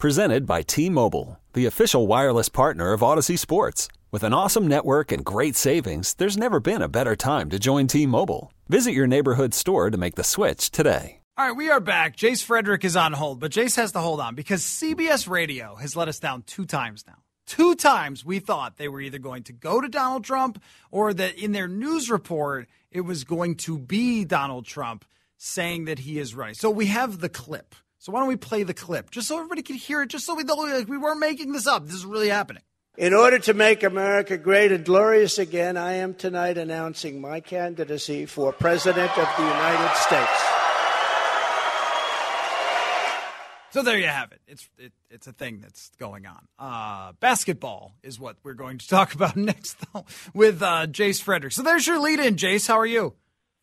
Presented by T-Mobile, the official wireless partner of Audacy Sports. With an awesome network and great savings, there's never been a better time to join T-Mobile. Visit your neighborhood store to make the switch today. All right, we are back. Jace Frederick is on hold, but Jace has to hold on because CBS Radio has let us down two times now. Two times we thought they were either going to go to Donald Trump or that in their news report it was going to be Donald Trump saying that he is right. So we have the clip. So why don't we play the clip just so everybody can hear it, just so we know like, we weren't making this up. This is really happening. In order to make America great and glorious again, I am tonight announcing my candidacy for President of the United States. So there you have it. It's it, it's a thing that's going on. Uh, basketball is what we're going to talk about next, though, with uh, Jace Frederick. So there's your lead in, Jace. How are you?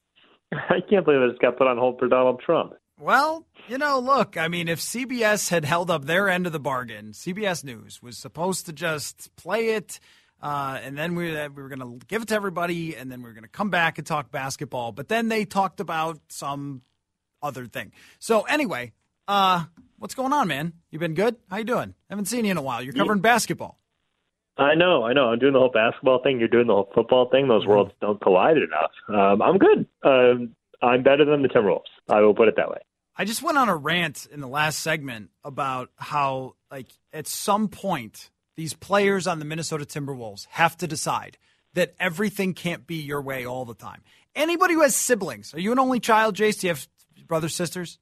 I can't believe it just got put on hold for Donald Trump. Well, you know, look, I mean, if CBS had held up their end of the bargain, CBS News was supposed to just play it, uh, and then we, we were going to give it to everybody, and then we were going to come back and talk basketball. But then they talked about some other thing. So anyway, uh, what's going on, man? You been good? How you doing? Haven't seen you in a while. You're covering yeah. basketball. I know, I know. I'm doing the whole basketball thing. You're doing the whole football thing. Those worlds don't collide enough. Um, I'm good. Um, I'm better than the Timberwolves. I will put it that way. I just went on a rant in the last segment about how, like, at some point, these players on the Minnesota Timberwolves have to decide that everything can't be your way all the time. Anybody who has siblings, are you an only child, Jace? Do you have brothers, sisters?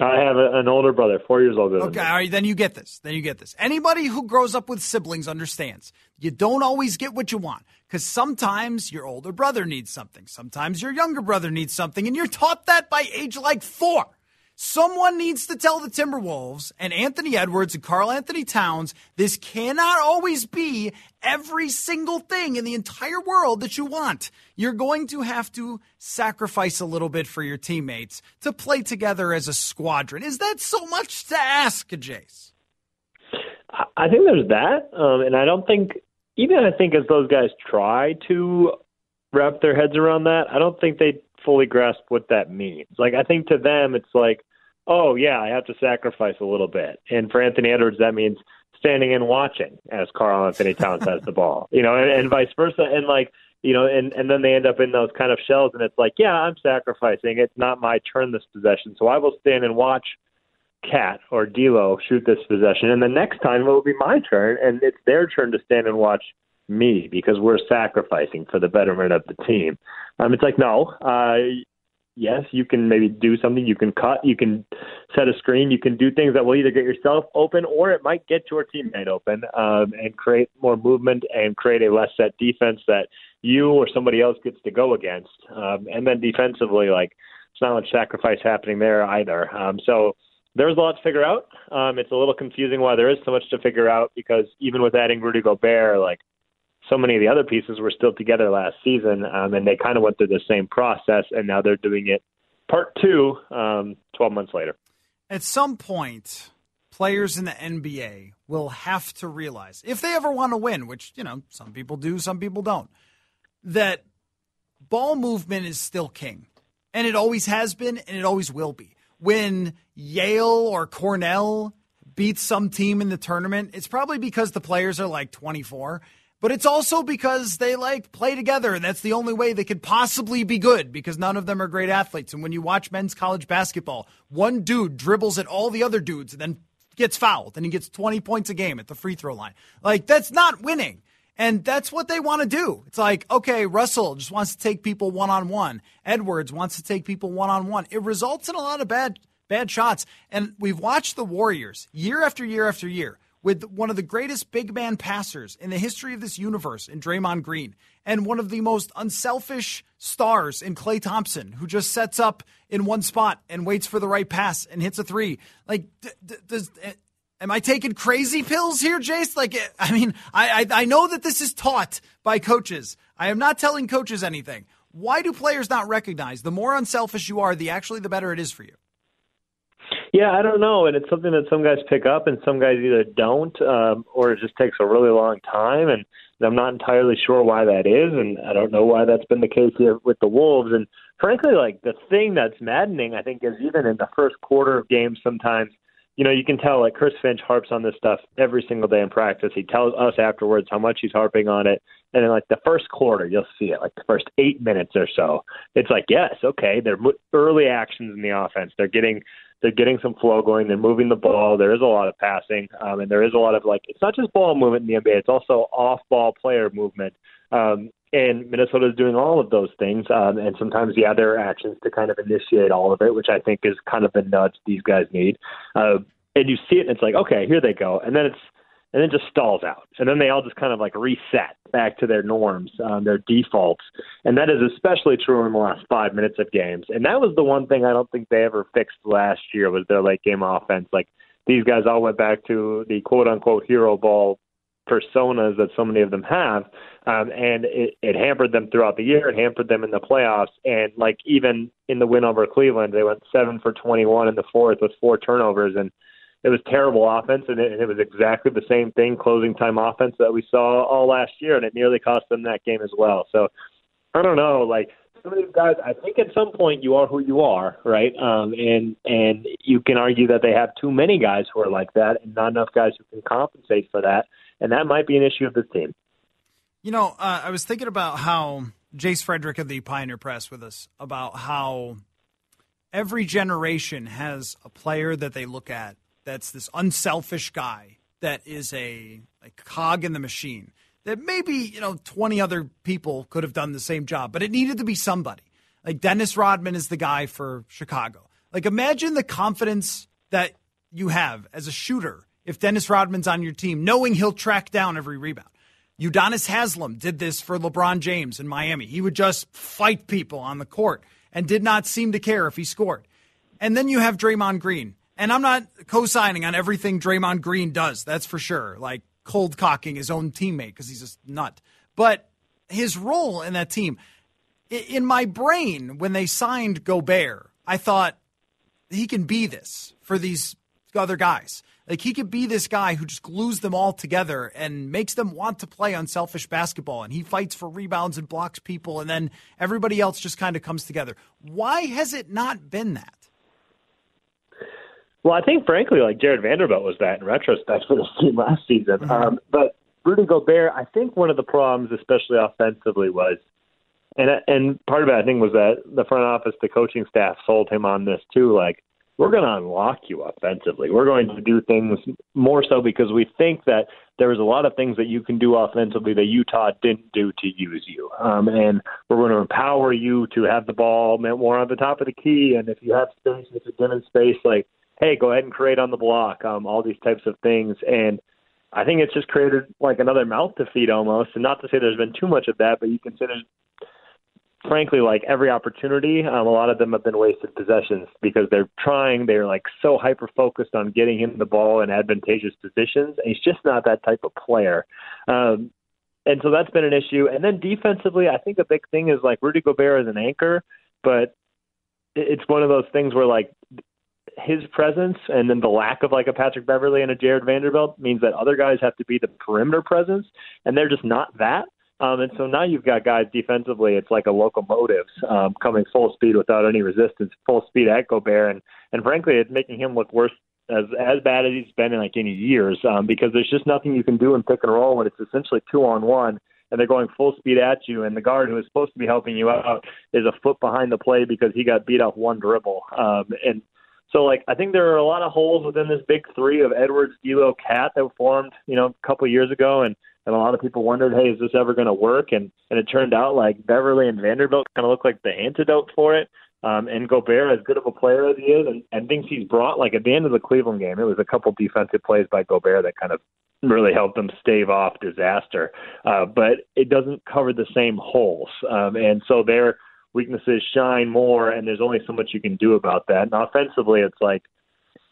I have a, an older brother, four years older. Okay, all right, then you get this. Then you get this. Anybody who grows up with siblings understands you don't always get what you want because sometimes your older brother needs something, sometimes your younger brother needs something, and you're taught that by age like four. Someone needs to tell the Timberwolves and Anthony Edwards and Karl-Anthony Towns this cannot always be every single thing in the entire world that you want. You're going to have to sacrifice a little bit for your teammates to play together as a squadron. Is that so much to ask, Jace? I think there's that. Um, and I don't think, even I think as those guys try to wrap their heads around that, I don't think they fully grasp what that means. Like I think to them it's like, oh yeah, I have to sacrifice a little bit. And for Anthony Edwards that means standing and watching as Karl-Anthony Towns has the ball. You know, and, and vice versa. And like you know, and and then they end up in those kind of shells, and it's like, yeah, I'm sacrificing. It's not my turn this possession, so I will stand and watch KAT or D'Lo shoot this possession, and the next time it will be my turn, and it's their turn to stand and watch me because we're sacrificing for the betterment of the team. Um, it's like no, uh, yes, you can maybe do something. You can cut, you can set a screen, you can do things that will either get yourself open or it might get your teammate open um, and create more movement and create a less set defense that you or somebody else gets to go against. Um, and then defensively, like it's not much sacrifice happening there either. Um, so there's a lot to figure out. Um, it's a little confusing why there is so much to figure out because even with adding Rudy Gobert, like so many of the other pieces were still together last season, um, and they kind of went through the same process, and now they're doing it part two, um, 12 months later. At some point, players in the NBA will have to realize, if they ever want to win, which, you know, some people do, some people don't, that ball movement is still king. And it always has been, and it always will be. When Yale or Cornell beats some team in the tournament, it's probably because the players are like 24 but it's also because they like play together and that's the only way they could possibly be good because none of them are great athletes. And when you watch men's college basketball, one dude dribbles at all the other dudes and then gets fouled and he gets 20 points a game at the free throw line. Like that's not winning. And that's what they want to do. It's like, okay, Russell just wants to take people one on one. Edwards wants to take people one on one. It results in a lot of bad bad shots. And we've watched the Warriors year after year after year with one of the greatest big man passers in the history of this universe in Draymond Green and one of the most unselfish stars in Klay Thompson, who just sets up in one spot and waits for the right pass and hits a three. Like, d- d- does Am I taking crazy pills here, Jace? Like, eh, I mean, I, I, I know that this is taught by coaches. I am not telling coaches anything. Why do players not recognize the more unselfish you are, the actually the better it is for you? Yeah, I don't know, and it's something that some guys pick up, and some guys either don't, um, or it just takes a really long time. And I'm not entirely sure why that is, and I don't know why that's been the case here with the Wolves. And frankly, like the thing that's maddening, I think, is even in the first quarter of games, sometimes you know, you can tell like Chris Finch harps on this stuff every single day in practice. He tells us afterwards how much he's harping on it. And in like the first quarter, you'll see it, like the first eight minutes or so. It's like, yes, okay, they're early actions in the offense. They're getting they're getting some flow going. They're moving the ball. There is a lot of passing, um, and there is a lot of like it's not just ball movement in the NBA. It's also off ball player movement. Um, and Minnesota is doing all of those things, um, and sometimes, yeah, there are actions to kind of initiate all of it, which I think is kind of the nudge these guys need. Uh, and you see it, and it's like, okay, here they go, and then it's and then just stalls out, and then they all just kind of like reset back to their norms, um, their defaults, and that is especially true in the last five minutes of games. And that was the one thing I don't think they ever fixed last year was their late game offense. Like these guys all went back to the quote unquote hero ball personas that so many of them have, um, and it, it hampered them throughout the year. It hampered them in the playoffs, and like even in the win over Cleveland, they went seven for 21 in the fourth with four turnovers, and it was terrible offense, and it, and it was exactly the same thing, closing time offense that we saw all last year, and it nearly cost them that game as well. So I don't know, like some of these guys, I think at some point you are who you are, right? Um, and and you can argue that they have too many guys who are like that, and not enough guys who can compensate for that and that might be an issue of this team. You know, uh, I was thinking about how Jace Frederick of the Pioneer Press with us about how every generation has a player that they look at that's this unselfish guy that is a, a cog in the machine that maybe you know 20 other people could have done the same job but it needed to be somebody like dennis rodman is the guy for chicago like imagine the confidence that you have as a shooter if Dennis Rodman's on your team, knowing he'll track down every rebound. Udonis Haslem did this for LeBron James in Miami. He would just fight people on the court and did not seem to care if he scored. And then you have Draymond Green. And I'm not co signing on everything Draymond Green does, that's for sure. Like cold cocking his own teammate because he's just nut. But his role in that team, in my brain, when they signed Gobert, I thought he can be this for these other guys. Like he could be this guy who just glues them all together and makes them want to play unselfish basketball. And he fights for rebounds and blocks people, and then everybody else just kind of comes together. Why has it not been that? Well, I think frankly, like Jarred Vanderbilt was that in retrospect for this team last season. Mm-hmm. Um, but Rudy Gobert, I think one of the problems, especially offensively, was and and part of it I think was that the front office, the coaching staff sold him on this too. Like we're going to unlock you offensively. We're going to do things more so because we think that there's a lot of things that you can do offensively that Utah didn't do to use you. Um, and we're going to empower you to have the ball more on the top of the key. And if you have space, if you're given space, like, hey, go ahead and create on the block, um, all these types of things. And I think it's just created like another mouth to feed almost. And not to say there's been too much of that, but you consider frankly, like every opportunity, um, a lot of them have been wasted possessions because they're trying, they're like so hyper focused on getting him the ball in advantageous positions. And he's just not that type of player. Um, and so that's been an issue. And then defensively, I think a big thing is like Rudy Gobert is an anchor, but it's one of those things where like his presence and then the lack of like a Patrick Beverley and a Jarred Vanderbilt means that other guys have to be the perimeter presence, and they're just not that. Um, and so now you've got guys defensively. It's like a locomotive um, coming full speed without any resistance, full speed at Gobert, and and frankly, it's making him look worse as as bad as he's been in like any years um, because there's just nothing you can do in pick and roll when it's essentially two on one and they're going full speed at you, and the guard who is supposed to be helping you out is a foot behind the play because he got beat off one dribble. Um, and so, like, I think there are a lot of holes within this big three of Edwards, D'Lo, KAT that formed, you know, a couple years ago, and and a lot of people wondered, hey, is this ever going to work? And and it turned out like Beverley and Vanderbilt kind of look like the antidote for it. Um, and Gobert, as good of a player as he is, and, and things he's brought, like at the end of the Cleveland game, it was a couple defensive plays by Gobert that kind of really helped them stave off disaster. Uh, but it doesn't cover the same holes, um, and so their weaknesses shine more, and there's only so much you can do about that. And offensively, it's like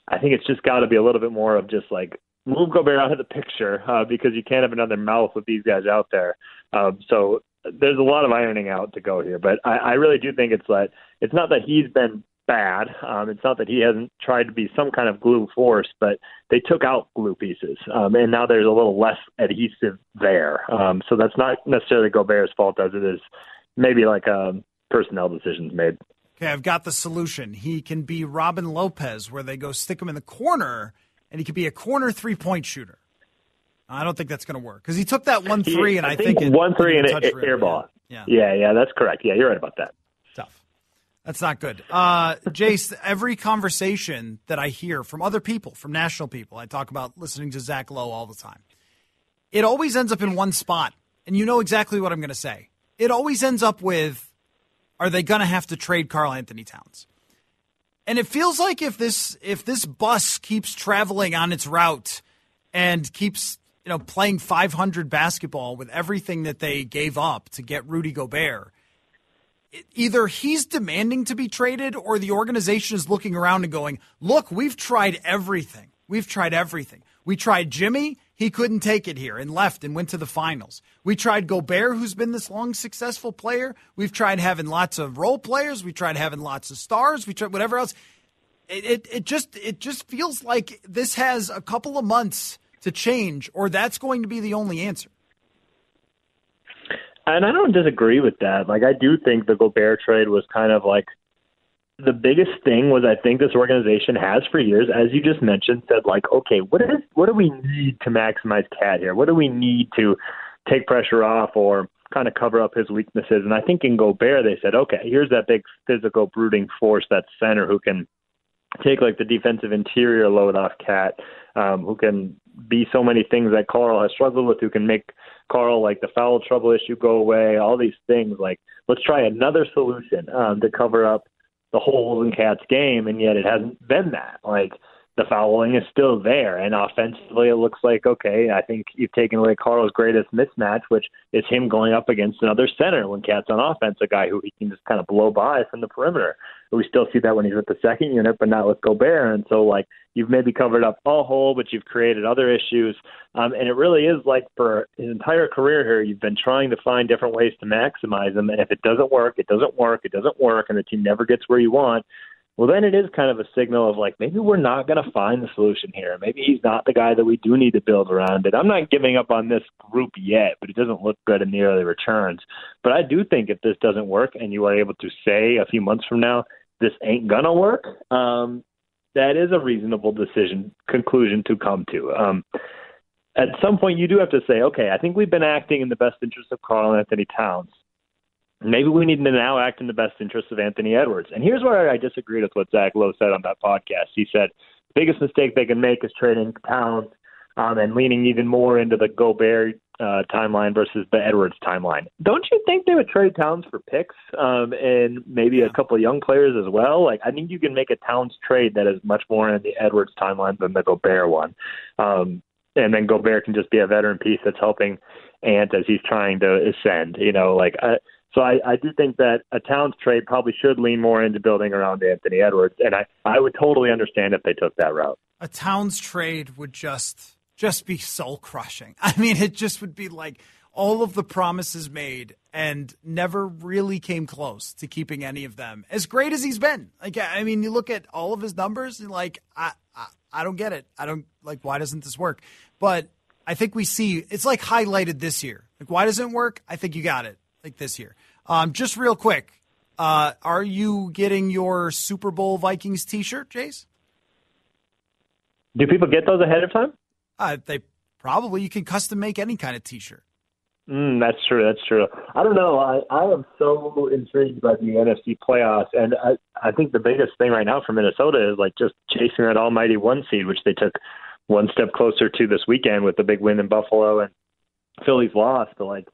I think it's just got to be a little bit more of just like move Gobert out of the picture uh, because you can't have another mouth with these guys out there. Um, so there's a lot of ironing out to go here, but I, I really do think it's that it's not that he's been bad. Um, it's not that he hasn't tried to be some kind of glue force, but they took out glue pieces, um, and now there's a little less adhesive there. Um, so that's not necessarily Gobert's fault, as it is maybe like um, personnel decisions made. Okay, I've got the solution. He can be Robin Lopez, where they go stick him in the corner, and he could be a corner three point shooter. I don't think that's going to work because he took that one three, and I, I think, think it, one three and it, rim. airball. Yeah. yeah, yeah, that's correct. Yeah, you're right about that. Tough. That's not good. Uh, Jace, every conversation that I hear from other people, from national people, I talk about listening to Zach Lowe all the time. It always ends up in one spot, and you know exactly what I'm going to say. It always ends up with, are they going to have to trade Karl Anthony Towns? And it feels like if this if this bus keeps traveling on its route and keeps you know playing 500 basketball with everything that they gave up to get Rudy Gobert, either he's demanding to be traded or the organization is looking around and going, "Look, we've tried everything. We've tried everything. We tried Jimmy, he couldn't take it here and left and went to the finals. We tried Gobert, who's been this long successful player. We've tried having lots of role players. We tried having lots of stars. We tried whatever else. It, it, it just it just feels like this has a couple of months to change, or that's going to be the only answer. And I don't disagree with that. Like I do think the Gobert trade was kind of like the biggest thing was I think this organization has for years, as you just mentioned, said like, okay, what is what do we need to maximize KAT here? What do we need to take pressure off or kind of cover up his weaknesses? And I think in Gobert they said, okay, here's that big physical brooding force, that center who can take like the defensive interior load off KAT, um, who can be so many things that Karl has struggled with, who can make Karl like the foul trouble issue go away, all these things. Like, let's try another solution um, to cover up the holes in KAT's game, and yet it hasn't been that. Like the fouling is still there, and offensively it looks like okay. I think you've taken away Karl's greatest mismatch, which is him going up against another center when KAT's on offense, a guy who he can just kind of blow by from the perimeter. We still see that when he's with the second unit, but not with Gobert. And so, like, you've maybe covered up a hole, but you've created other issues. Um, and it really is like for his entire career here, you've been trying to find different ways to maximize them. And if it doesn't work, it doesn't work, it doesn't work, and the team never gets where you want. Well, then it is kind of a signal of like maybe we're not going to find the solution here. Maybe he's not the guy that we do need to build around. And I'm not giving up on this group yet, but it doesn't look good in the early returns. But I do think if this doesn't work, and you are able to say a few months from now this ain't gonna work, um, that is a reasonable decision conclusion to come to. Um, at some point, you do have to say, okay, I think we've been acting in the best interest of Karl Anthony Towns. Maybe we need to now act in the best interest of Anthony Edwards. And here's where I disagreed with what Zach Lowe said on that podcast. He said the biggest mistake they can make is trading Towns um, and leaning even more into the Gobert uh, timeline versus the Edwards timeline. Don't you think they would trade Towns for picks um, and maybe a couple of young players as well? Like I think you can make a Towns trade that is much more in the Edwards timeline than the Gobert one, um, and then Gobert can just be a veteran piece that's helping Ant as he's trying to ascend. You know, like. Uh, so I, I do think that a Towns trade probably should lean more into building around Anthony Edwards, and I, I would totally understand if they took that route. A Towns trade would just just be soul crushing. I mean, it just would be like all of the promises made and never really came close to keeping any of them. As great as he's been, like I mean, you look at all of his numbers and like I, I I don't get it. I don't like why doesn't this work? But I think we see it's like highlighted this year. Like why doesn't it work? I think you got it like this year. Um, just real quick, uh, are you getting your Super Bowl Vikings T-shirt, Jace? Do people get those ahead of time? Uh, they probably you can custom make any kind of T-shirt. Mm, that's true. That's true. I don't know. I, I am so intrigued by the NFC playoffs, and I, I think the biggest thing right now for Minnesota is like just chasing that almighty one seed, which they took one step closer to this weekend with the big win in Buffalo and Philly's loss. But like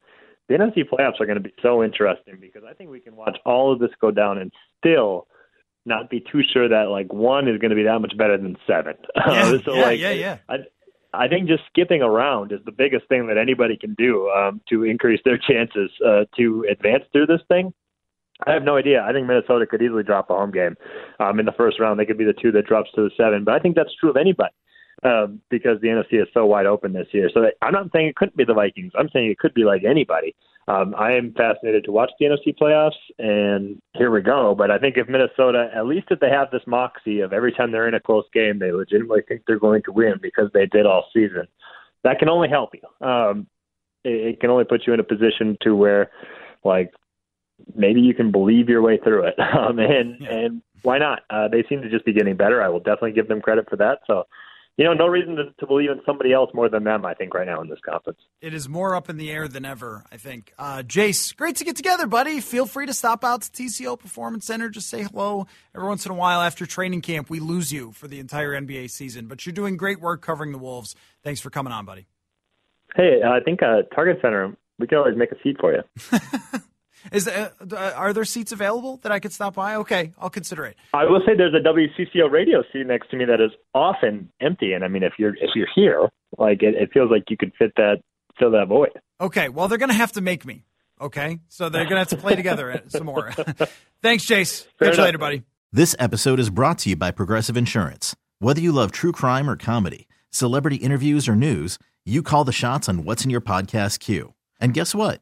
the NFC playoffs are going to be so interesting because I think we can watch all of this go down and still not be too sure that like one is going to be that much better than seven. Yeah, so yeah, like, yeah, yeah. I, I think just skipping around is the biggest thing that anybody can do um, to increase their chances uh, to advance through this thing. I have no idea. I think Minnesota could easily drop a home game um, in the first round. They could be the two that drops to the seven. But I think that's true of anybody um, because the NFC is so wide open this year. So I'm not saying it couldn't be the Vikings. I'm saying it could be like anybody. Um, I am fascinated to watch the NFC playoffs, and here we go. But I think if Minnesota, at least if they have this moxie of every time they're in a close game, they legitimately think they're going to win because they did all season, that can only help you. Um, it, it can only put you in a position to where, like, maybe you can believe your way through it. Um, and yeah. and why not? Uh, they seem to just be getting better. I will definitely give them credit for that. So you know, no reason to, to, believe in somebody else more than them, I think, right now in this conference. It is more up in the air than ever, I think. Uh, Jace, great to get together, buddy. Feel free to stop out to TCO Performance Center. Just say hello. Every once in a while after training camp, we lose you for the entire NBA season. But you're doing great work covering the Wolves. Thanks for coming on, buddy. Hey, I think uh, Target Center, we can always make a seat for you. Is uh, are there seats available that I could stop by? Okay, I'll consider it. I will say there's a WCCO radio seat next to me that is often empty, and I mean, if you're if you're here, like it, it feels like you could fit that fill that void. Okay, well they're gonna have to make me. Okay, so they're gonna have to play together some more. Thanks, Jace. Catch you later, buddy. This episode is brought to you by Progressive Insurance. Whether you love true crime or comedy, celebrity interviews or news, you call the shots on what's in your podcast queue. And guess what?